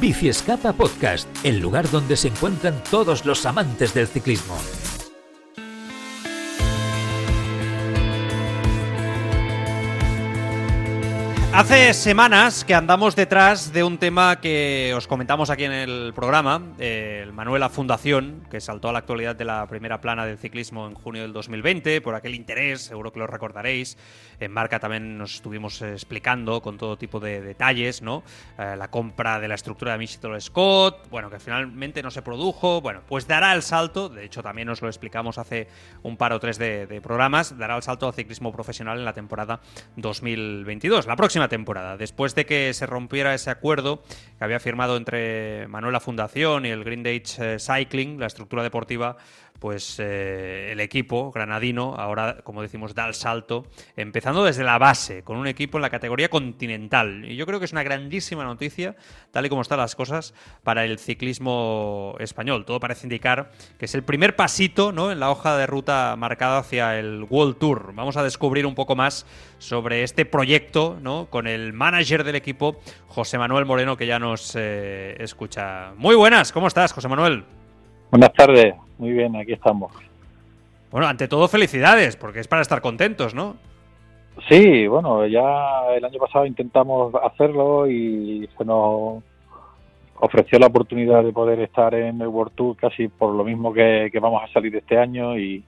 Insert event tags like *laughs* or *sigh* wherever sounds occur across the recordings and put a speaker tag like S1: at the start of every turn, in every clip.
S1: Bici Escapa Podcast, el lugar donde se encuentran todos los amantes del ciclismo.
S2: Hace semanas que andamos detrás de un tema que os comentamos aquí en el programa, el Manuela Fundación, que saltó a la actualidad de la primera plana del ciclismo en junio del 2020, por aquel interés, seguro que lo recordaréis. En marca también nos estuvimos explicando con todo tipo de detalles, ¿no? Eh, la compra de la estructura de Mitchell Scott, bueno, que finalmente no se produjo, bueno, pues dará el salto, de hecho también nos lo explicamos hace un par o tres de, de programas, dará el salto al ciclismo profesional en la temporada 2022, la próxima temporada. Después de que se rompiera ese acuerdo que había firmado entre Manuela Fundación y el Green Age eh, Cycling, la estructura deportiva, pues eh, el equipo granadino ahora, como decimos, da el salto, empezando desde la base, con un equipo en la categoría continental. Y yo creo que es una grandísima noticia, tal y como están las cosas, para el ciclismo español. Todo parece indicar que es el primer pasito ¿no? en la hoja de ruta marcada hacia el World Tour. Vamos a descubrir un poco más sobre este proyecto ¿no? con el manager del equipo, José Manuel Moreno, que ya nos eh, escucha. Muy buenas, ¿cómo estás, José Manuel?
S3: Buenas tardes, muy bien, aquí estamos.
S2: Bueno, ante todo felicidades, porque es para estar contentos, ¿no?
S3: Sí, bueno, ya el año pasado intentamos hacerlo y se nos ofreció la oportunidad de poder estar en el World Tour casi por lo mismo que, vamos a salir este año y,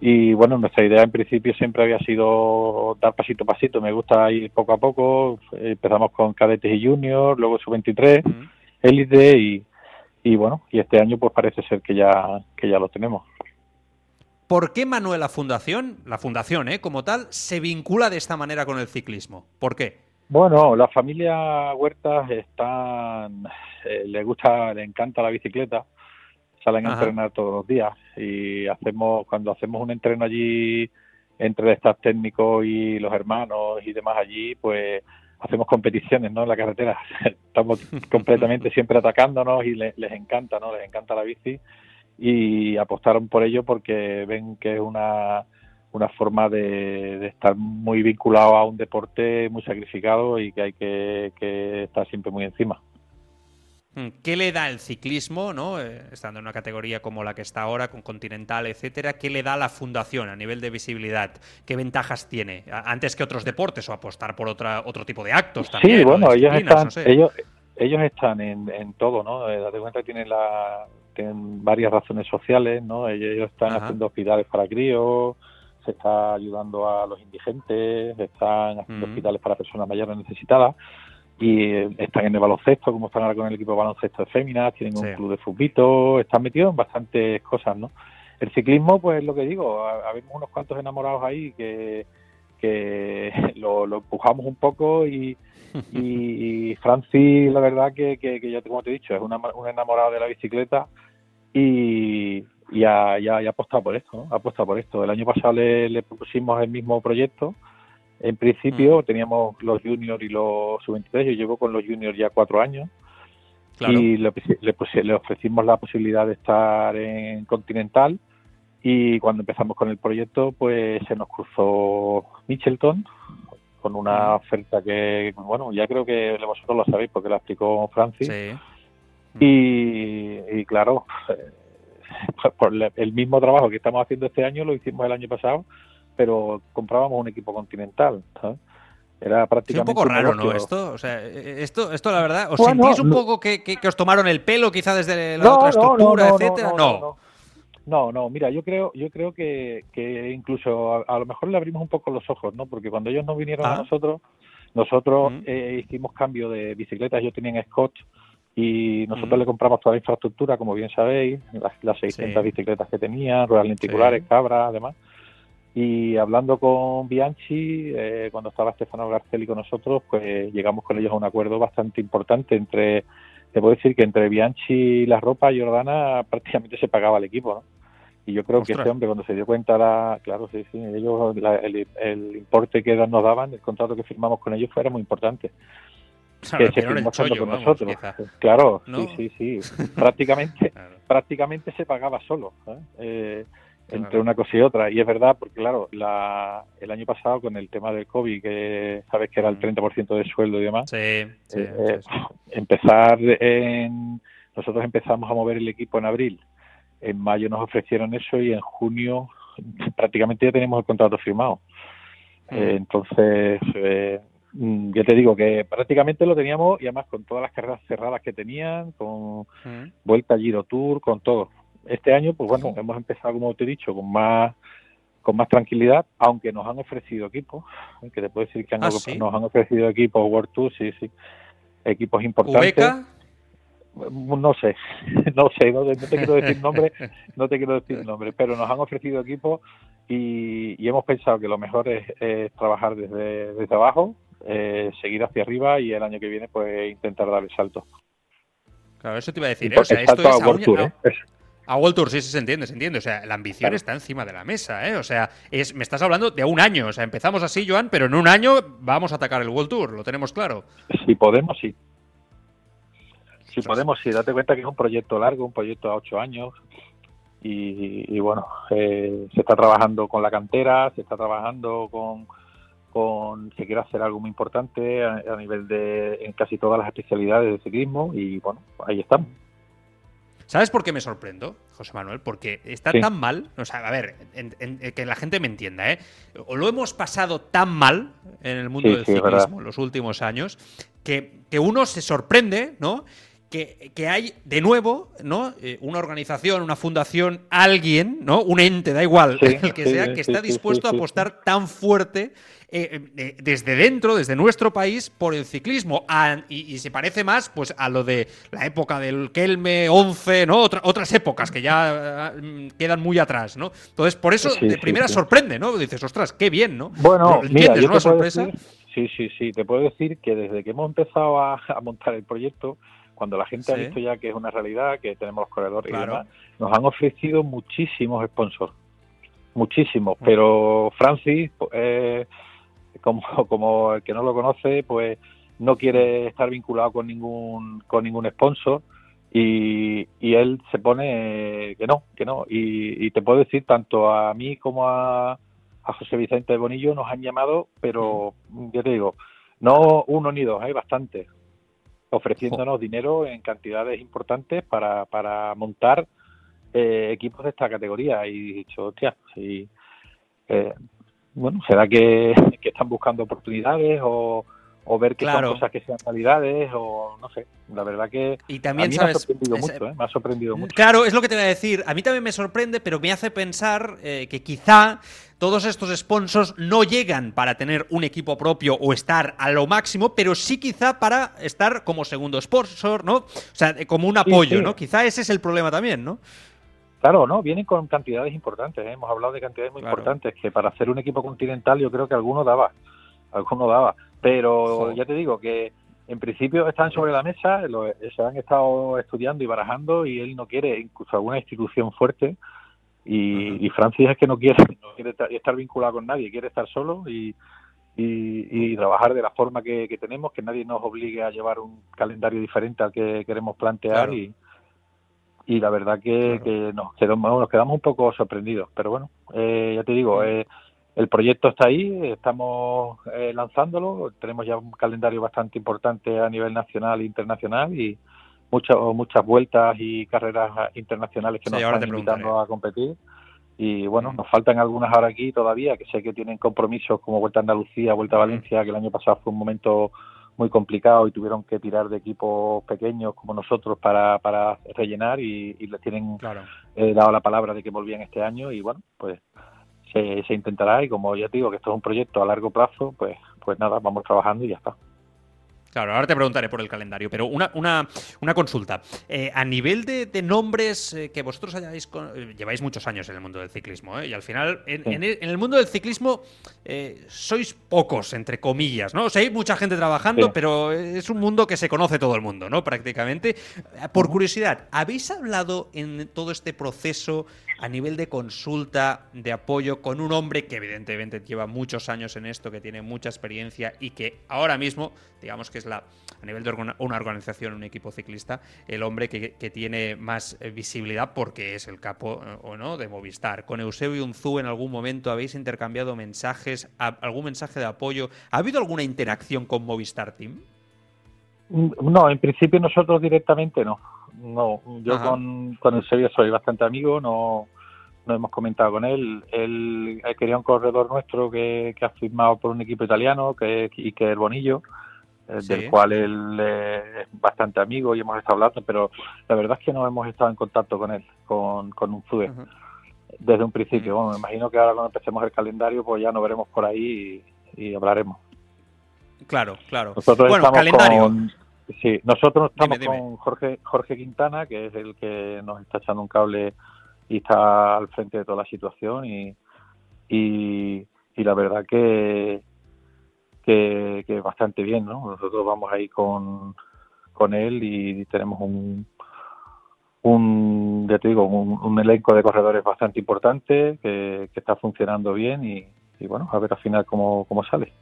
S3: y bueno, nuestra idea en principio siempre había sido dar pasito a pasito. Me gusta ir poco a poco. Empezamos con cadetes y juniors, luego sub-23, élite y, y bueno, y este año pues parece ser que ya, que ya lo tenemos.
S2: ¿Por qué Manuela Fundación, la fundación ¿eh? como tal, se vincula de esta manera con el ciclismo? ¿Por qué?
S3: Bueno, la familia Huertas están, eh, le gusta, le encanta la bicicleta, salen a entrenar todos los días y hacemos, cuando hacemos un entreno allí entre el staff técnico y los hermanos y demás allí, pues hacemos competiciones ¿no? en la carretera. *laughs* Estamos completamente *laughs* siempre atacándonos y les encanta, ¿no? Les encanta la bici y apostaron por ello porque ven que es una, una forma de, estar muy vinculado a un deporte muy sacrificado y que hay que, que estar siempre muy encima.
S2: Mm, ¿Qué le da el ciclismo, ¿no? Eh, estando en una categoría como la que está ahora, con Continental, etcétera? ¿Qué le da la fundación a nivel de visibilidad? ¿Qué ventajas tiene? Antes que otros deportes o apostar por otra, otro tipo de actos también.
S3: Sí, bueno, ellos están, ellos, ellos están en, todo, ¿no? Eh, date cuenta que tienen, la, tienen varias razones sociales, ¿no? Ellos están haciendo hospitales para críos, se está ayudando a los indigentes, están haciendo hospitales para personas mayores necesitadas y están en el baloncesto, como están ahora con el equipo de baloncesto de féminas, tienen un club de fútbol, están metidos en bastantes cosas, ¿no? El ciclismo, pues lo que digo, habemos unos cuantos enamorados ahí que, que *laughs* lo, empujamos un poco y, *laughs* y, Francis, la verdad que, que, que como te he dicho, es una, un enamorado de la bicicleta y, y ha, ha apostado por esto, ¿no? Ha apostado por esto. El año pasado le, le propusimos el mismo proyecto en principio mm. teníamos los juniors y los sub-23, yo llevo con los juniors ya cuatro años y le, le, ofrecimos la posibilidad de estar en Continental y cuando empezamos con el proyecto pues se nos cruzó Michelton con una mm. oferta que, bueno, ya creo que vosotros lo sabéis porque la explicó Francis. Y, y, claro, *laughs* por el mismo trabajo que estamos haciendo este año lo hicimos el año pasado pero comprábamos un equipo continental, Era prácticamente.
S2: un poco raro, ¿no? Esto, o sea, esto, esto la verdad, ¿os sentís un poco que, que, os tomaron el pelo quizá desde la otra estructura, etcétera?
S3: No no, no. mira, yo creo, yo creo que, que incluso a, lo mejor le abrimos un poco los ojos, ¿no? Porque cuando ellos no vinieron a ah. nosotros, nosotros eh, hicimos cambio de bicicletas, yo tenía en Scott y nosotros le compramos toda la infraestructura, como bien sabéis, las, 600 bicicletas que tenía, ruedas lenticulares, cabras, además. Y hablando con Bianchi, eh, cuando estaba Stefano Garcelli con nosotros, pues llegamos con ellos a un acuerdo bastante importante entre, te puedo decir que entre Bianchi y la ropa Jordana *laughs* prácticamente se pagaba el equipo, ¿no? Y yo creo que este hombre cuando se dio cuenta, la, claro, sí, sí, ellos, el, importe que nos daban, el contrato que firmamos con ellos fue era muy importante.
S2: que se firmó con nosotros.
S3: Claro, sí, sí, sí. *laughs* prácticamente, prácticamente se pagaba solo. ¿eh? Entre una cosa y otra. Y es verdad, porque claro, la, el año pasado con el tema del COVID, que sabes que era el 30% de sueldo y demás,
S2: eh, *laughs*
S3: empezar en... Nosotros empezamos a mover el equipo en abril, en mayo nos ofrecieron eso y en junio *laughs* prácticamente ya tenemos el contrato firmado. Eh, entonces, eh, mm, ya te digo que prácticamente lo teníamos y además con todas las carreras cerradas que tenían, con vuelta Giro Tour, con todo este año, pues bueno, hemos empezado, como te he dicho, con más con más tranquilidad, aunque nos han ofrecido equipos, ¿eh? que te puedo decir que
S2: ¿Ah,
S3: nos han ofrecido equipos World Tour, sí, sí, equipos importantes. *laughs* No sé, no sé, no, te quiero decir nombre, no te quiero decir nombre, pero nos han ofrecido equipos y, hemos pensado que lo mejor es, trabajar desde, desde abajo, eh, seguir hacia arriba y el año que viene pues intentar dar el salto.
S2: Claro, eso te iba a decir. ¿eh? O sea, esto es World Tour, ¿eh? A World Tour, sí, se entiende, se entiende. O sea, la ambición está encima de la mesa, ¿eh? O sea, es, me estás hablando de un año. O sea, empezamos así, Joan, pero en un año vamos a atacar el World Tour, lo tenemos claro.
S3: Si podemos, sí. Si podemos, sí. Date cuenta que es un proyecto largo, un proyecto a ocho años. Y, bueno, eh, se está trabajando con la cantera, se está trabajando con, con se quiere hacer algo muy importante a, a nivel de en casi todas las especialidades de ciclismo y bueno, ahí estamos.
S2: ¿Sabes por qué me sorprendo, José Manuel? Porque está tan mal, o sea, a ver, que la gente me entienda, ¿eh? O lo hemos pasado tan mal en el mundo del ciclismo en los últimos años que, que uno se sorprende, ¿no? Que, que, hay de nuevo, ¿no? Eh, una organización, una fundación, alguien, ¿no? Un ente, da igual, el que sea, que está dispuesto a apostar tan fuerte eh, eh, desde dentro, desde nuestro país, por el ciclismo. y, se parece más pues, a lo de la época del Kelme 11, ¿no? otras épocas que ya mm, quedan muy atrás, ¿no? Entonces, por eso de primera sorprende, ¿no? Dices, ostras, qué bien, ¿no?
S3: Bueno, mira, yo una sorpresa? sí, sí, sí. Te puedo decir que desde que hemos empezado a, montar el proyecto, cuando la gente ha visto ya que es una realidad, que tenemos los corredores y demás, nos han ofrecido muchísimos sponsors. Muchísimos. Mm. Pero Francis, eh, como, *laughs* como el que no lo conoce, pues no quiere estar vinculado con ningún, con ningún sponsor y, y él se pone que no, que no. Y, te puedo decir, tanto a mí como a, a José Vicente Bonillo nos han llamado, pero ya te digo, no uno ni dos, hay bastantes, ofreciéndonos dinero en cantidades importantes para, para montar eh, equipos de esta categoría. Y he dicho, hostia, si, eh, bueno, será que, *laughs* están buscando oportunidades o, ver que son cosas que sean calidades o no sé. La verdad que
S2: y también,
S3: a
S2: me ha
S3: sorprendido mucho, ¿eh? Me ha sorprendido mucho.
S2: Claro, es lo que te voy a decir. A mí también me sorprende, pero me hace pensar eh, que quizá todos estos sponsors no llegan para tener un equipo propio o estar a lo máximo, pero sí quizá para estar como segundo sponsor, ¿no? O sea, como un apoyo, ¿no? Quizá ese es el problema también, ¿no?
S3: Claro, no, vienen con cantidades importantes, ¿eh? hemos hablado de cantidades muy importantes, que para hacer un equipo continental yo creo que alguno daba, alguno daba, pero ya te digo que en principio están sobre la mesa, se han estado estudiando y barajando y él no quiere incluso alguna institución fuerte y, Francis es que no quiere, *laughs* no quiere estar vinculado con nadie, quiere estar solo y, y, trabajar de la forma que, tenemos, que nadie nos obligue a llevar un calendario diferente al que queremos plantear y y la verdad que, nos, quedamos, nos quedamos un poco sorprendidos. Pero bueno, eh, ya te digo, eh, el proyecto está ahí, estamos eh, lanzándolo, tenemos ya un calendario bastante importante a nivel nacional e internacional y muchas muchas vueltas y carreras internacionales que nos están invitando a competir. Y bueno, mm. nos faltan algunas ahora aquí todavía, que sé que tienen compromisos como Vuelta a Andalucía, Vuelta a mm. Valencia, que el año pasado fue un momento muy complicado y tuvieron que tirar de equipos pequeños como nosotros para, para rellenar y, y les tienen eh, dado la palabra de que volvían este año y bueno, pues se, se intentará y como ya digo que esto es un proyecto a largo plazo, pues, pues nada, vamos trabajando y ya está.
S2: Claro, ahora te preguntaré por el calendario, pero una, una, una consulta. Eh, a nivel de, nombres eh, que vosotros hayáis eh, lleváis muchos años en el mundo del ciclismo, y al final, en, el, mundo del ciclismo sois pocos, entre comillas, ¿no? O sea, hay mucha gente trabajando, pero es un mundo que se conoce todo el mundo, ¿no? Prácticamente. Por curiosidad, ¿habéis hablado en todo este proceso a nivel de consulta, de apoyo, con un hombre que evidentemente lleva muchos años en esto, que tiene mucha experiencia y que ahora mismo, digamos que es la, a nivel de una organización, un equipo ciclista, el hombre que, tiene más eh, visibilidad porque es el capo eh, o no de Movistar. Con Eusebio Unzú en algún momento habéis intercambiado mensajes, algún mensaje de apoyo. ¿Ha habido alguna interacción con Movistar Team?
S3: Mm, no, en principio nosotros directamente no. No, yo con, con Eusebio soy bastante amigo, no, no hemos comentado con él. Él, quería un corredor nuestro que, ha firmado por un equipo italiano que, y que es Bonillo eh, del cual él es bastante amigo y hemos estado hablando, pero la verdad es que no hemos estado en contacto con él, con, con un FUE, desde un principio. Bueno, me imagino que ahora cuando empecemos el calendario, pues ya nos veremos por ahí y, hablaremos.
S2: Claro, claro.
S3: Nosotros bueno, calendario. sí, nosotros estamos con Jorge, Jorge Quintana, que es el que nos está echando un cable y está al frente de toda la situación y, y la verdad que, que, bastante bien, ¿no? Nosotros vamos ahí con, con él y tenemos un, un ya te digo, un, elenco de corredores bastante importante que, está funcionando bien y, bueno, a ver al final cómo, cómo sale.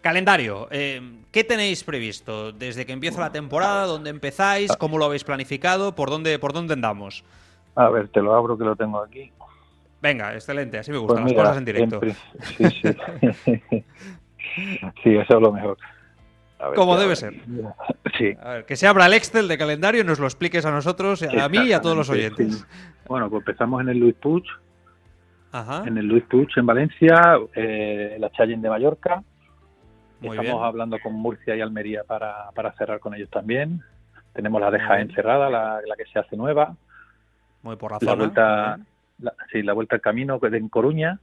S2: Calendario, eh, ¿qué tenéis previsto? Desde que empieza la temporada, ¿dónde empezáis? ¿Cómo lo habéis planificado? ¿Por dónde, por dónde andamos?
S3: A ver, te lo abro que lo tengo aquí.
S2: Venga, excelente, así me gustan pues las cosas en directo. sí,
S3: sí. *laughs* Sí, eso es lo mejor.
S2: Como debe ser.
S3: Sí.
S2: que se abra el Excel de calendario y nos lo expliques a nosotros, a mí y a todos los oyentes.
S3: Bueno, pues empezamos en el Luis Puig, en el Luis Puig en Valencia, eh, la Challenge de Mallorca. Estamos hablando con Murcia y Almería para, cerrar con ellos también. Tenemos la deja encerrada, la, que se hace nueva.
S2: Muy por la,
S3: la Vuelta, sí, la vuelta al camino en Coruña.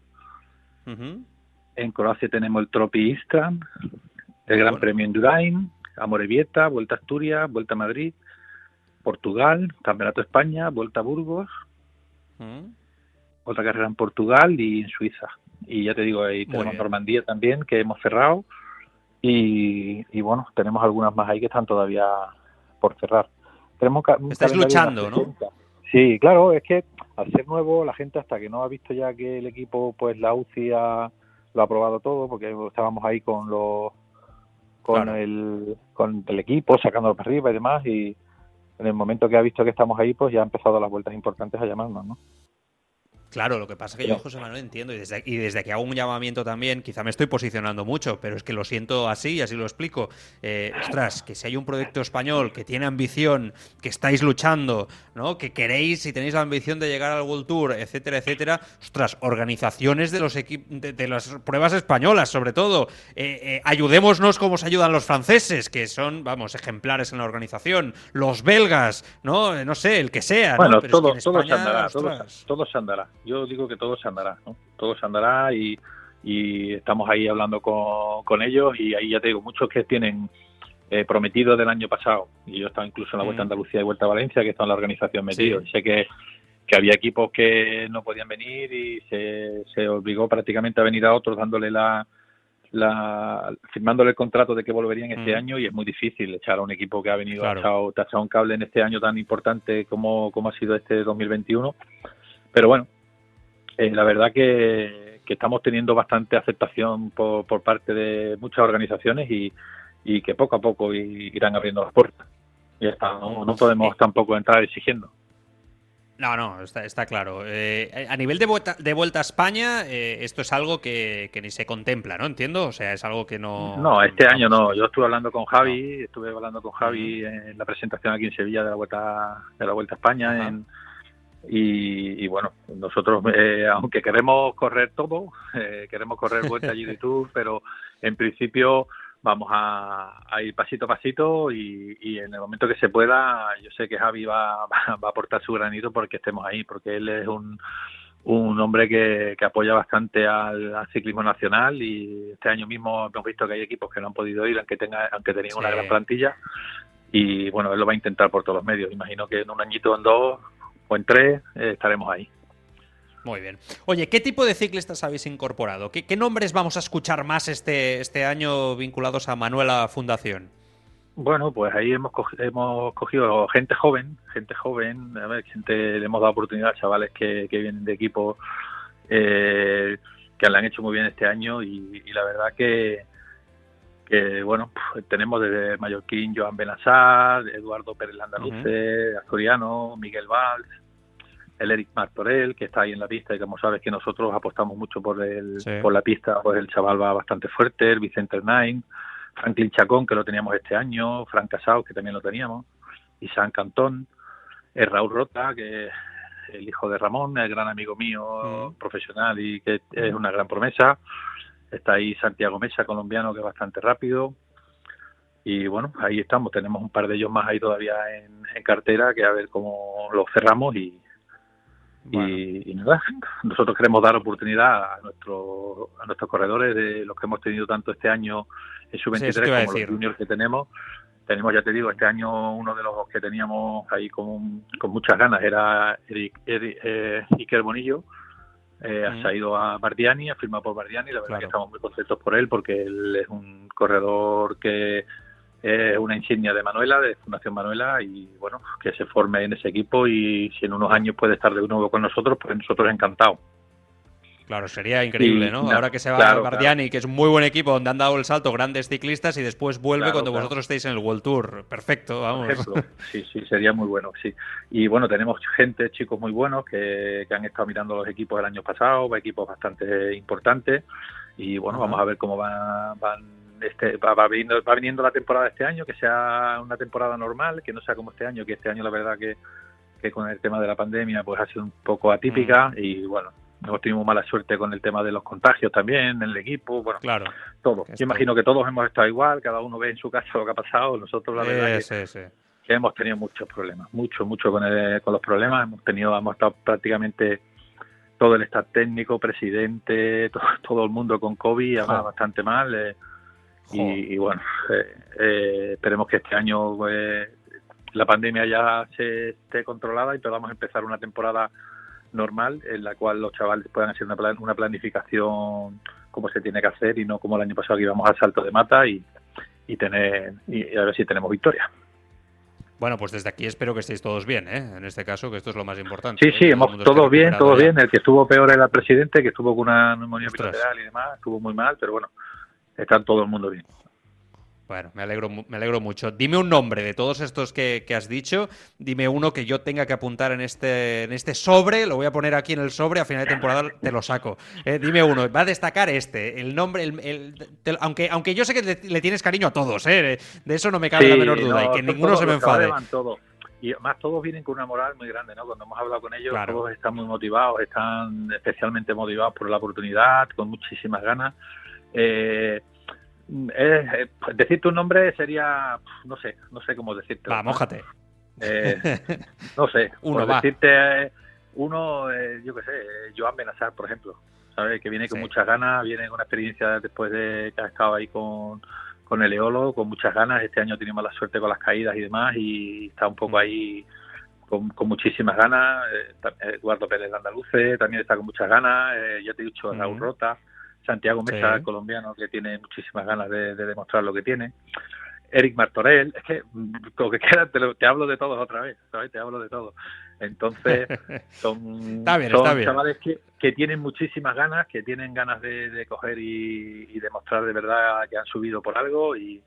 S3: En Croacia tenemos el Tropi Istran, el Gran Premio Indurain, Amorebieta, Vuelta a Asturias, Vuelta a Madrid, Portugal, Campeonato España, Vuelta a Burgos, mm. otra carrera en Portugal y en Suiza. Y ya te digo, ahí tenemos Normandía también, que hemos cerrado. Y, bueno, tenemos algunas más ahí que están todavía por cerrar. Tenemos
S2: Estáis luchando, ¿no?
S3: Sí, claro, es que al ser nuevo, la gente hasta que no ha visto ya que el equipo, pues la UCI ha, lo ha probado todo porque estábamos ahí con los con el con el equipo sacándolo para arriba y demás y en el momento que ha visto que estamos ahí pues ya ha empezado las vueltas importantes a llamarnos ¿no?
S2: Claro, lo que pasa es que yo, José Manuel, entiendo, y desde, y desde que hago un llamamiento también, quizá me estoy posicionando mucho, pero es que lo siento así y así lo explico. Eh, ostras, que si hay un proyecto español que tiene ambición, que estáis luchando, ¿no? que queréis y tenéis la ambición de llegar al World Tour, etcétera, etcétera, ostras, organizaciones de los de, de, las pruebas españolas, sobre todo, eh, eh, ayudémonos como se ayudan los franceses, que son, vamos, ejemplares en la organización, los belgas, ¿no? No sé, el que sea.
S3: Bueno, todo, se andará, todo se andará yo digo que todo se andará, ¿no? Todo se andará y, estamos ahí hablando con, ellos y ahí ya te digo, muchos que tienen eh, prometido del año pasado, y yo estaba incluso en la Vuelta a mm. Andalucía y Vuelta a Valencia, que está en la organización metido. Sé que, que había equipos que no podían venir y se, se obligó prácticamente a venir a otros dándole la, la firmándole el contrato de que volverían este mm. año y es muy difícil echar a un equipo que ha venido a echado, te ha echado un cable en este año tan importante como, como ha sido este 2021 pero bueno eh, la verdad que, estamos teniendo bastante aceptación por, parte de muchas organizaciones y, que poco a poco irán abriendo las puertas. Ya está, no, podemos tampoco entrar exigiendo.
S2: No, no, está, claro. Eh, a nivel de vuelta, de vuelta a España, eh, esto es algo que, ni se contempla, ¿no? Entiendo, o sea, es algo que no...
S3: No, este año no. Yo estuve hablando con Javi, estuve hablando con Javi en la presentación aquí en Sevilla de la Vuelta, de la vuelta a España, en, y, bueno, nosotros, eh, aunque queremos correr todo, eh, queremos correr vuelta allí de Tour, *laughs* pero en principio vamos a, ir pasito a pasito y, en el momento que se pueda, yo sé que Javi *laughs* va, va, a aportar su granito porque estemos ahí, porque él es un, un hombre que, que apoya bastante al, ciclismo nacional y este año mismo hemos visto que hay equipos que no han podido ir, aunque tenga aunque tenían una gran plantilla y bueno, él lo va a intentar por todos los medios. Imagino que en un añito o en dos o en tres eh, estaremos ahí.
S2: Muy bien. Oye, ¿qué tipo de ciclistas habéis incorporado? ¿Qué, nombres vamos a escuchar más este, este año vinculados a Manuela Fundación?
S3: Bueno, pues ahí hemos cogido, hemos cogido gente joven, gente joven, a ver, gente, le hemos dado oportunidad a chavales que, vienen de equipo eh, que le han hecho muy bien este año y, la verdad que, que bueno, tenemos desde Mallorquín Joan Benassar, Eduardo Pérez Landaluce, Asturiano, Miguel Valls, el Eric Martorell, que está ahí en la pista y como sabes que nosotros apostamos mucho por el por la pista, pues el chaval va bastante fuerte, el Vicente Hernán, Franklin Chacón, que lo teníamos este año, Frank Casao, que también lo teníamos, y San Cantón, el Raúl Rota, que es el hijo de Ramón, el gran amigo mío, profesional y que es una gran promesa. Está ahí Santiago Mesa, colombiano, que es bastante rápido. Y bueno, ahí estamos. Tenemos un par de ellos más ahí todavía en, cartera, que a ver cómo los cerramos y, y, nada, nosotros queremos dar oportunidad a, nuestro, a nuestros corredores de los que hemos tenido tanto este año en su 23 como los juniors que tenemos. Tenemos, ya te digo, este año uno de los que teníamos ahí con, con muchas ganas era Eric, eh, Iker Bonillo. Eh, Ha ido a Bardiani, ha firmado por Bardiani. La verdad que estamos muy contentos por él porque él es un corredor que es una insignia de Manuela, de Fundación Manuela, y bueno, que se forme en ese equipo y si en unos años puede estar de nuevo con nosotros, pues nosotros encantados.
S2: Claro, sería increíble, ¿no? Ahora que se va a Bardiani, que es un muy buen equipo donde han dado el salto grandes ciclistas y después vuelve cuando vosotros estéis en el World Tour. Perfecto, vamos.
S3: Sí, sí, sería muy bueno, sí. Y bueno, tenemos gente, chicos muy buenos que, han estado mirando los equipos el año pasado, equipos bastante importantes y bueno, vamos a ver cómo van, van este, va, va, viniendo, va viniendo la temporada de este año, que sea una temporada normal, que no sea como este año, que este año la verdad que, que con el tema de la pandemia pues ha sido un poco atípica y bueno, hemos tenido mala suerte con el tema de los contagios también en el equipo, bueno,
S2: claro,
S3: todo. Yo imagino que todos hemos estado igual, cada uno ve en su casa lo que ha pasado, nosotros la verdad que, hemos tenido muchos problemas, mucho, mucho con, con los problemas, hemos tenido, hemos estado prácticamente todo el staff técnico, presidente, *laughs* todo, el mundo con COVID, además bastante mal. Eh, y, bueno, eh, eh, esperemos que este año la pandemia ya se esté controlada y podamos empezar una temporada normal en la cual los chavales puedan hacer una, una planificación como se tiene que hacer y no como el año pasado que íbamos al salto de mata y, y tener y a ver si tenemos victoria.
S2: Bueno, pues desde aquí espero que estéis todos bien, ¿eh? En este caso, que esto es lo más importante.
S3: Sí, sí, hemos todos bien, todos bien. El que estuvo peor era el presidente, que estuvo con una neumonía bilateral y demás, estuvo muy mal, pero bueno, está todo el mundo bien.
S2: Bueno, me alegro, me alegro mucho. Dime un nombre de todos estos que, has dicho. Dime uno que yo tenga que apuntar en este, en este sobre. Lo voy a poner aquí en el sobre. A final de temporada te lo saco. Eh, dime uno. Va a destacar este. El nombre. El, aunque, aunque yo sé que le, tienes cariño a todos. Eh, de eso no me cabe la menor duda. y que ninguno se me enfade.
S3: Y además todos vienen con una moral muy grande, ¿no? Cuando hemos hablado con ellos, todos están muy motivados, están especialmente motivados por la oportunidad, con muchísimas ganas. Eh, eh, decir tu nombre sería, no sé, no sé cómo decirte.
S2: Va, mójate.
S3: Eh, *laughs* no sé, uno decirte uno, eh, yo qué sé, Joan Benazar, por ejemplo, ¿sabes? Que viene con muchas ganas, viene con una experiencia después de que ha estado ahí con, con el Eolo, con muchas ganas. Este año tenemos la suerte con las caídas y demás, y está un poco mm. ahí con, muchísimas ganas. Eduardo Pérez Andaluce también está con muchas ganas. ya te he dicho, Raúl mm. Rota. Santiago Mesa, colombiano, que tiene muchísimas ganas de, demostrar lo que tiene. Eric Martorell, es que mm, lo que queda te, hablo de todos otra vez, ¿sabes? Te hablo de todo. Entonces, *laughs* son, chavales que, que, tienen muchísimas ganas, que tienen ganas de, coger y, demostrar de verdad que han subido por algo y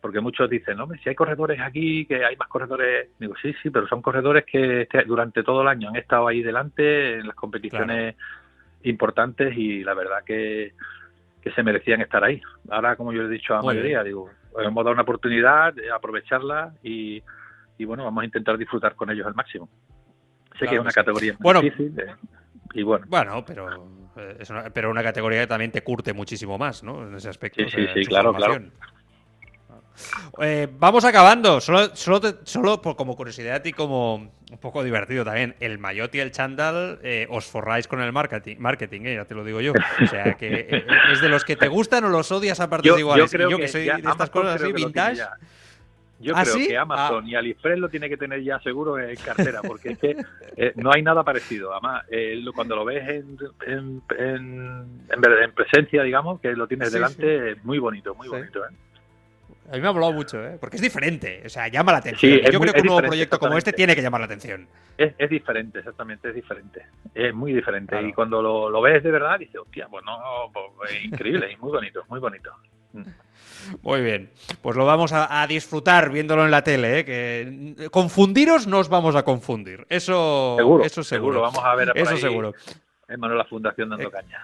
S3: porque muchos dicen, no, si hay corredores aquí, que hay más corredores, digo, sí, sí, pero son corredores que este, durante todo el año han estado ahí delante en las competiciones importantes y la verdad que, se merecían estar ahí. Ahora, como yo he dicho a la mayoría, digo, hemos dado una oportunidad, de aprovecharla y, y, bueno, vamos a intentar disfrutar con ellos al máximo. Sé que es una categoría muy difícil eh, y bueno.
S2: Bueno, pero eh, es una, pero una categoría que también te curte muchísimo más, ¿no? En ese aspecto.
S3: Sí, sí, sí, claro, claro.
S2: Eh, vamos acabando. Solo, solo, solo por, como curiosidad y como un poco divertido también. El maillot y el chandal eh, os forráis con el marketing, marketing eh, ya te lo digo yo. O sea, que es de los que te gustan o los odias a partir de iguales. Yo, que, soy de estas cosas así, vintage.
S3: Yo ¿Ah, creo que Amazon ah. y AliExpress lo tiene que tener ya seguro en cartera, porque es que no hay nada parecido. Además, cuando lo ves en, en, en, presencia, digamos, que lo tienes delante, es muy bonito, muy bonito. ¿eh?
S2: A mí me ha hablado mucho, ¿eh? porque es diferente, o sea, llama la atención. Yo creo que un nuevo proyecto como este tiene que llamar la atención.
S3: Es, es diferente, exactamente, es diferente. Es muy diferente. Y cuando lo, lo, ves de verdad, dices, hostia, pues no, pues, es increíble y muy bonito, muy bonito.
S2: Muy bien, pues lo vamos a, disfrutar viéndolo en la tele, ¿eh? que confundiros no os vamos a confundir, eso seguro, eso seguro.
S3: vamos a ver
S2: eso seguro.
S3: En la Fundación dando eh, caña.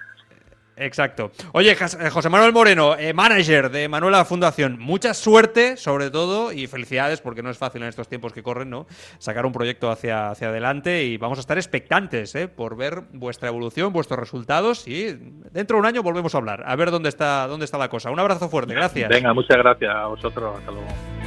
S2: Exacto. Oye, eh, José Manuel Moreno, eh, manager de Manuela Fundación, mucha suerte, sobre todo, y felicidades, porque no es fácil en estos tiempos que corren, ¿no? Sacar un proyecto hacia, hacia adelante y vamos a estar expectantes, ¿eh? Por ver vuestra evolución, vuestros resultados y dentro de un año volvemos a hablar, a ver dónde está, dónde está la cosa. Un abrazo fuerte, gracias.
S3: Venga, muchas gracias a vosotros, hasta luego.